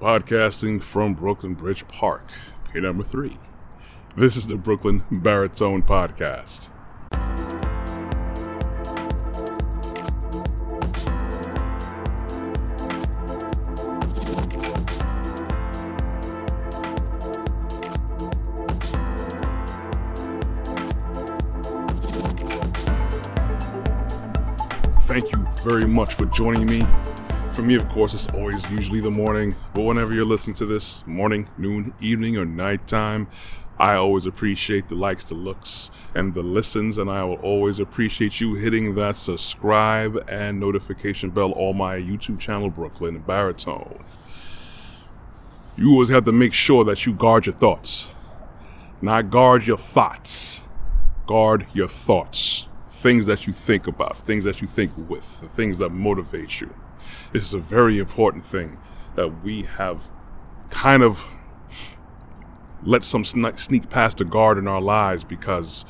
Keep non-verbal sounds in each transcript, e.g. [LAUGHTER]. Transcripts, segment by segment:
Podcasting from Brooklyn Bridge Park, pier number three. This is the Brooklyn Baritone Podcast. Thank you very much for joining me. For me, of course, it's always usually the morning, but whenever you're listening to this, morning, noon, evening, or nighttime, I always appreciate the likes, the looks, and the listens, and I will always appreciate you hitting that subscribe and notification bell on my YouTube channel, Brooklyn Baritone. You always have to make sure that you guard your thoughts. Not guard your thoughts, guard your thoughts. Things that you think about, things that you think with, the things that motivate you. Is a very important thing that we have kind of let some sneak past the guard in our lives because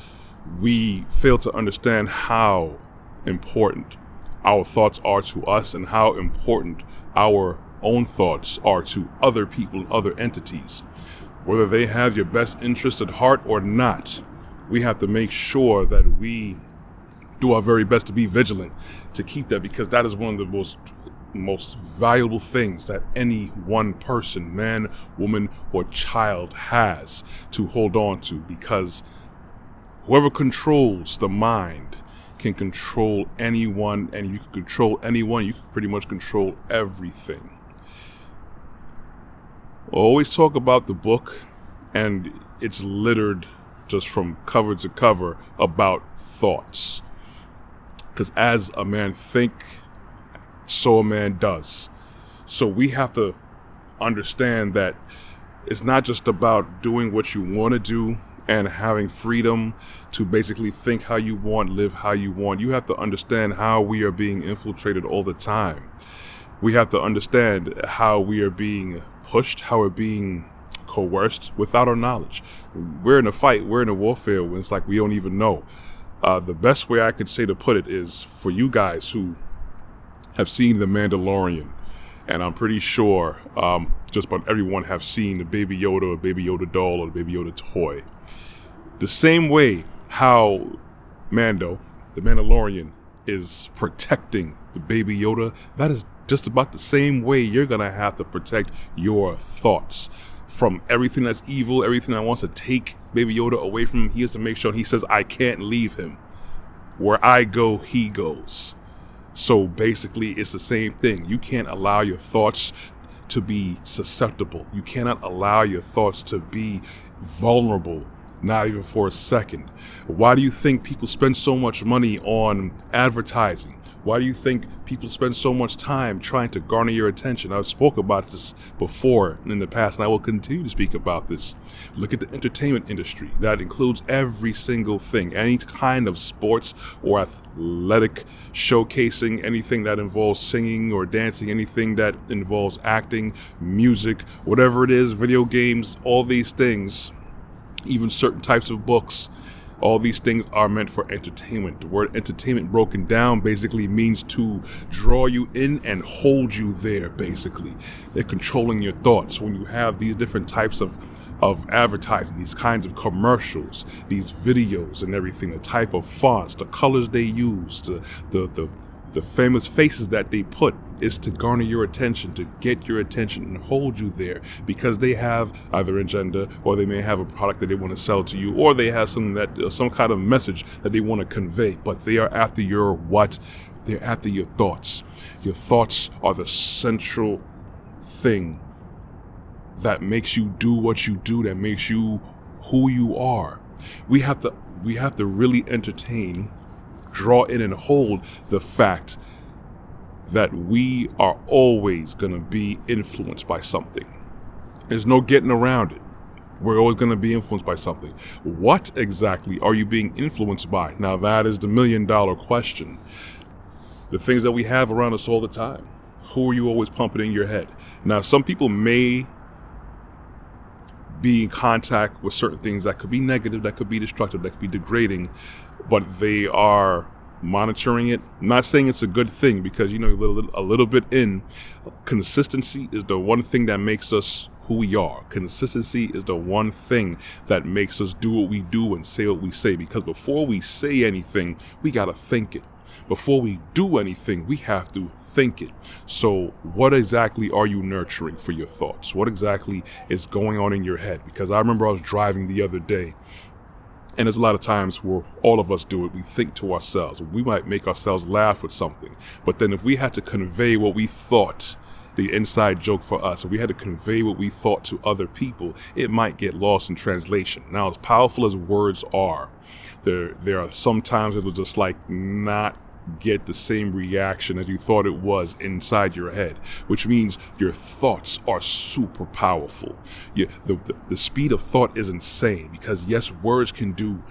we fail to understand how important our thoughts are to us and how important our own thoughts are to other people and other entities. Whether they have your best interest at heart or not, we have to make sure that we do our very best to be vigilant to keep that because that is one of the most most valuable things that any one person, man, woman, or child has to hold on to because whoever controls the mind can control anyone and you can control anyone, you can pretty much control everything. I always talk about the book and it's littered just from cover to cover about thoughts because as a man think, so a man does. So we have to understand that it's not just about doing what you want to do and having freedom to basically think how you want, live how you want. You have to understand how we are being infiltrated all the time. We have to understand how we are being pushed, how we're being coerced without our knowledge. We're in a fight, we're in a warfare when it's like we don't even know. Uh, the best way I could say to put it is for you guys who have seen The Mandalorian, and I'm pretty sure um, just about everyone have seen the Baby Yoda or Baby Yoda doll or Baby Yoda toy. The same way how Mando, the Mandalorian, is protecting the Baby Yoda, that is just about the same way you're gonna have to protect your thoughts from everything that's evil, everything that wants to take Baby Yoda away from him. He has to make sure he says, I can't leave him. Where I go, he goes. So basically, it's the same thing. You can't allow your thoughts to be susceptible. You cannot allow your thoughts to be vulnerable, not even for a second. Why do you think people spend so much money on advertising? Why do you think people spend so much time trying to garner your attention? I've spoke about this before in the past, and I will continue to speak about this. Look at the entertainment industry. That includes every single thing, any kind of sports or athletic showcasing, anything that involves singing or dancing, anything that involves acting, music, whatever it is, video games, all these things, even certain types of books all these things are meant for entertainment. The word entertainment broken down basically means to draw you in and hold you there, basically. They're controlling your thoughts. When you have these different types of of advertising, these kinds of commercials, these videos and everything, the type of fonts, the colors they use, the the, the the famous faces that they put is to garner your attention, to get your attention and hold you there because they have either agenda or they may have a product that they want to sell to you or they have something that uh, some kind of message that they want to convey, but they are after your what? They're after your thoughts. Your thoughts are the central thing that makes you do what you do, that makes you who you are. We have to we have to really entertain draw in and hold the fact that we are always going to be influenced by something. There's no getting around it. We're always going to be influenced by something. What exactly are you being influenced by? Now, that is the million dollar question. The things that we have around us all the time. Who are you always pumping in your head? Now, some people may be in contact with certain things that could be negative, that could be destructive, that could be degrading, but they are monitoring it. I'm not saying it's a good thing because you know a little, a little bit in consistency is the one thing that makes us who we are. Consistency is the one thing that makes us do what we do and say what we say because before we say anything, we got to think it. Before we do anything, we have to think it. So, what exactly are you nurturing for your thoughts? What exactly is going on in your head? Because I remember I was driving the other day and there's a lot of times where all of us do it. We think to ourselves. We might make ourselves laugh with something. But then if we had to convey what we thought, the inside joke for us, if we had to convey what we thought to other people, it might get lost in translation. Now, as powerful as words are, there there are sometimes it'll just like not get the same reaction as you thought it was inside your head, which means your thoughts are super powerful. You, the, the, the speed of thought is insane because, yes, words can do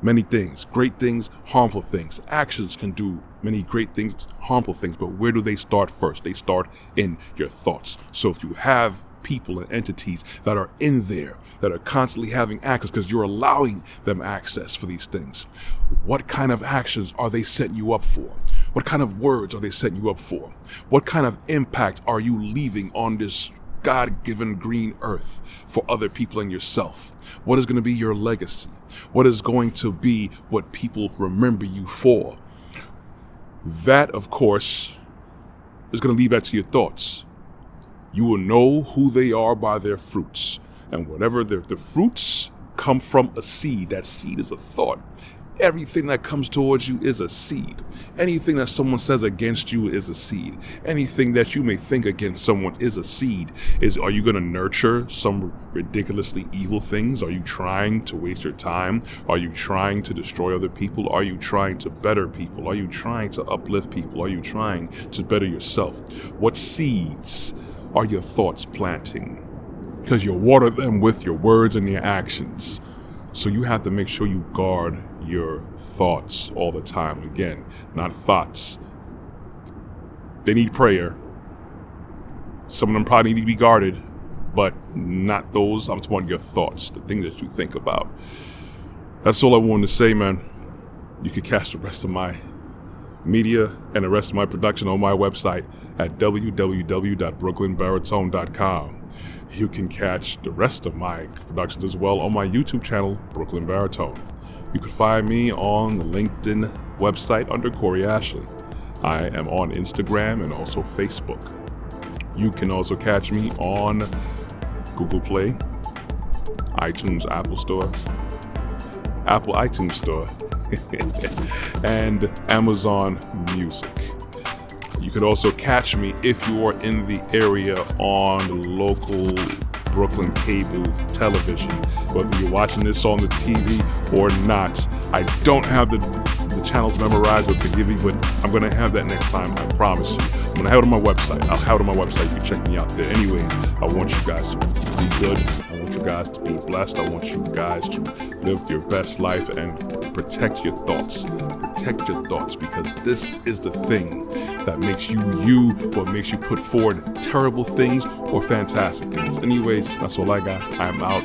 many things great things, harmful things. Actions can do many great things, harmful things, but where do they start first? They start in your thoughts. So if you have people and entities that are in there, that are constantly having access because you're allowing them access for these things. What kind of actions are they setting you up for? What kind of words are they setting you up for? What kind of impact are you leaving on this God given green earth for other people and yourself? What is going to be your legacy? What is going to be what people remember you for? That, of course, is going to lead back to your thoughts. You will know who they are by their fruits. And whatever the, the fruits come from a seed, that seed is a thought. Everything that comes towards you is a seed. Anything that someone says against you is a seed. Anything that you may think against someone is a seed. Is are you going to nurture some ridiculously evil things? Are you trying to waste your time? Are you trying to destroy other people? Are you trying to better people? Are you trying to uplift people? Are you trying to better yourself? What seeds are your thoughts planting? Because you water them with your words and your actions. So you have to make sure you guard your thoughts all the time. Again, not thoughts. They need prayer. Some of them probably need to be guarded, but not those. I'm talking your thoughts, the things that you think about. That's all I wanted to say, man. You can catch the rest of my media and the rest of my production on my website at www.brooklynbaritone.com. You can catch the rest of my productions as well on my YouTube channel, Brooklyn Baritone. You can find me on the LinkedIn website under Corey Ashley. I am on Instagram and also Facebook. You can also catch me on Google Play, iTunes Apple Store, Apple iTunes Store, [LAUGHS] and Amazon Music. You could also catch me if you are in the area on local Brooklyn cable television. Whether you're watching this on the TV or not, I don't have the, the channels memorized, but forgive me, but I'm going to have that next time, I promise you. I'm going to have it on my website. I'll have it on my website. You can check me out there. Anyways, I want you guys to be good. Guys to be blessed. I want you guys to live your best life and protect your thoughts. Protect your thoughts because this is the thing that makes you you, what makes you put forward terrible things or fantastic things. Anyways, that's all I got. I'm out.